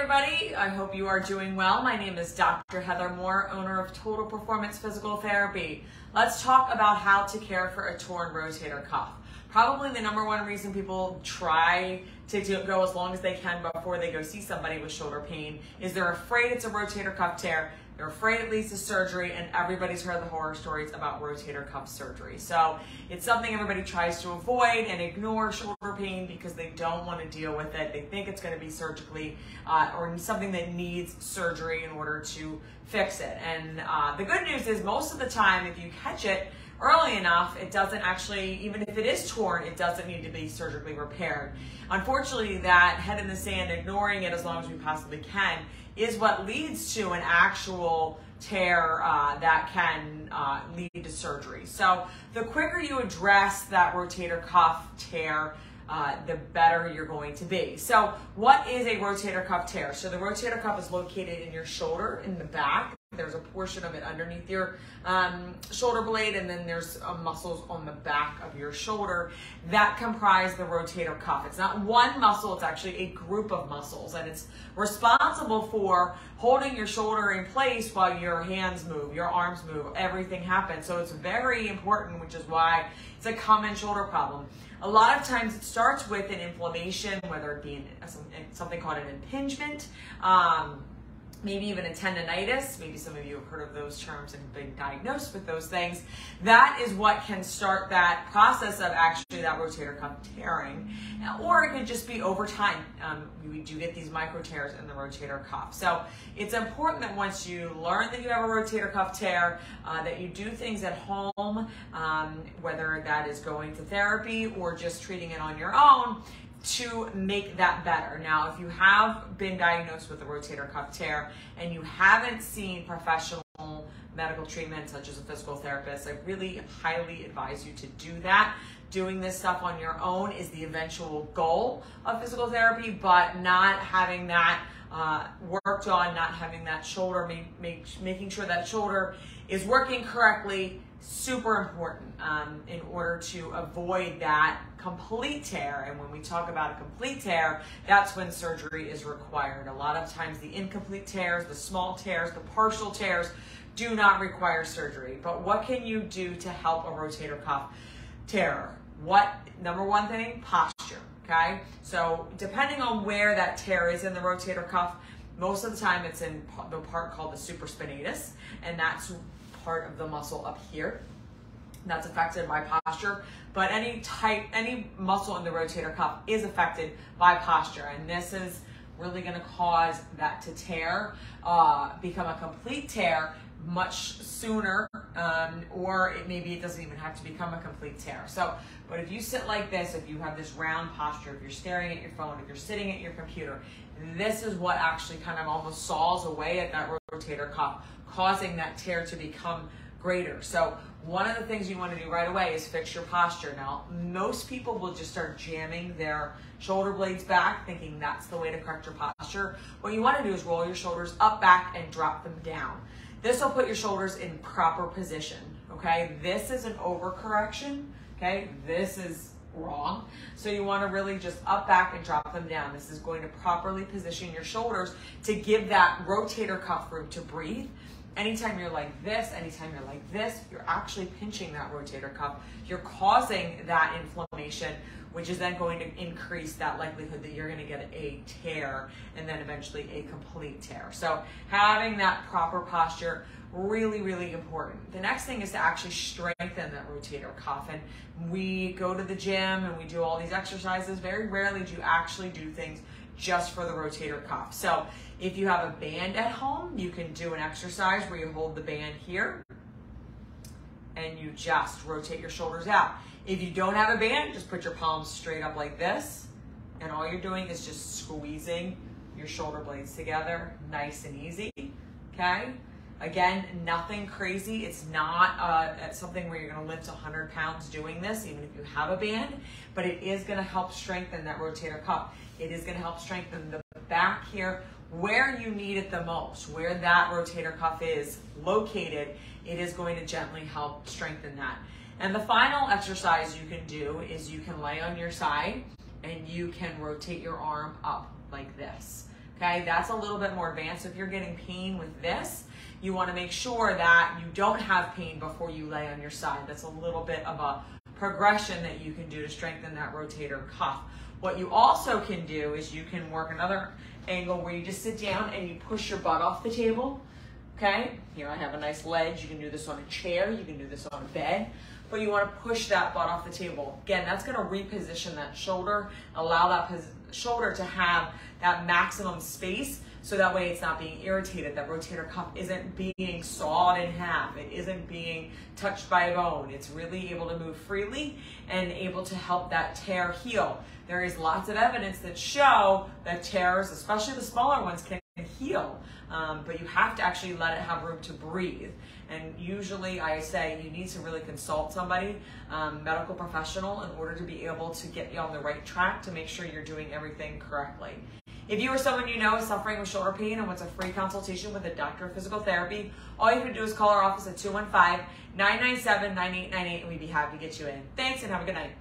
everybody. I hope you are doing well. My name is Dr. Heather Moore, owner of Total Performance Physical Therapy. Let's talk about how to care for a torn rotator cuff. Probably the number one reason people try to go as long as they can before they go see somebody with shoulder pain is they're afraid it's a rotator cuff tear they're afraid it leads to surgery, and everybody's heard the horror stories about rotator cuff surgery. So it's something everybody tries to avoid and ignore shoulder pain because they don't want to deal with it. They think it's going to be surgically uh, or something that needs surgery in order to fix it. And uh, the good news is most of the time, if you catch it, early enough, it doesn't actually, even if it is torn, it doesn't need to be surgically repaired. Unfortunately, that head in the sand, ignoring it as long as we possibly can, is what leads to an actual tear uh, that can uh, lead to surgery. So the quicker you address that rotator cuff tear, uh, the better you're going to be. So what is a rotator cuff tear? So the rotator cuff is located in your shoulder in the back. There's a portion of it underneath your um, shoulder blade, and then there's uh, muscles on the back of your shoulder that comprise the rotator cuff. It's not one muscle, it's actually a group of muscles, and it's responsible for holding your shoulder in place while your hands move, your arms move, everything happens. So it's very important, which is why it's a common shoulder problem. A lot of times it starts with an inflammation, whether it be something called an impingement. Um, maybe even a tendonitis. Maybe some of you have heard of those terms and been diagnosed with those things. That is what can start that process of actually that rotator cuff tearing. Or it could just be over time. Um, we do get these micro tears in the rotator cuff. So it's important that once you learn that you have a rotator cuff tear, uh, that you do things at home, um, whether that is going to therapy or just treating it on your own, to make that better. Now, if you have been diagnosed with a rotator cuff tear and you haven't seen professional medical treatment, such as a physical therapist, I really highly advise you to do that. Doing this stuff on your own is the eventual goal of physical therapy, but not having that uh, worked on, not having that shoulder, make, make, making sure that shoulder is working correctly super important um, in order to avoid that complete tear. And when we talk about a complete tear, that's when surgery is required. A lot of times, the incomplete tears, the small tears, the partial tears do not require surgery. But what can you do to help a rotator cuff tear? What, number one thing, posture. Okay, so depending on where that tear is in the rotator cuff, most of the time it's in the part called the supraspinatus, and that's part of the muscle up here that's affected by posture. But any type, any muscle in the rotator cuff is affected by posture. And this is really gonna cause that to tear, uh, become a complete tear much sooner, um, or it, maybe it doesn't even have to become a complete tear. So, but if you sit like this, if you have this round posture, if you're staring at your phone, if you're sitting at your computer, this is what actually kind of almost saws away at that rotator cuff, causing that tear to become greater. So one of the things you want to do right away is fix your posture. Now, most people will just start jamming their shoulder blades back, thinking that's the way to correct your posture. What you want to do is roll your shoulders up, back, and drop them down. This will put your shoulders in proper position, okay? This is an overcorrection, okay? This is wrong. So you want to really just up, back, and drop them down. This is going to properly position your shoulders to give that rotator cuff room to breathe anytime you're like this, anytime you're like this, you're actually pinching that rotator cuff. You're causing that inflammation, which is then going to increase that likelihood that you're going to get a tear and then eventually a complete tear. So having that proper posture, really, really important. The next thing is to actually strengthen that rotator cuff. And we go to the gym and we do all these exercises. Very rarely do you actually do things just for the rotator cuff. So if you have a band at home, you can do an exercise where you hold the band here and you just rotate your shoulders out. If you don't have a band, just put your palms straight up like this. And all you're doing is just squeezing your shoulder blades together, nice and easy, okay? Again, nothing crazy. It's not uh, something where you're gonna lift 100 pounds doing this, even if you have a band, but it is gonna help strengthen that rotator cuff. It is gonna help strengthen the back here where you need it the most, where that rotator cuff is located, it is going to gently help strengthen that. And the final exercise you can do is you can lay on your side and you can rotate your arm up like this. Okay, that's a little bit more advanced. If you're getting pain with this, you want to make sure that you don't have pain before you lay on your side. That's a little bit of a progression that you can do to strengthen that rotator cuff. What you also can do is you can work another angle where you just sit down and you push your butt off the table. Okay, here I have a nice ledge. You can do this on a chair, you can do this on a bed, but you want to push that butt off the table. Again, that's going to reposition that shoulder, allow that shoulder to have that maximum space so that way it's not being irritated. That rotator cuff isn't being sawed in half. It isn't being touched by a bone. It's really able to move freely and able to help that tear heal. There is lots of evidence that show that tears, especially the smaller ones, can heal. Um, but you have to actually let it have room to breathe. And usually I say you need to really consult somebody, um, medical professional, in order to be able to get you on the right track to make sure you're doing everything correctly. If you or someone you know is suffering with shoulder pain and wants a free consultation with a doctor of physical therapy, all you have to do is call our office at 215 997 9898 and we'd be happy to get you in. Thanks and have a good night.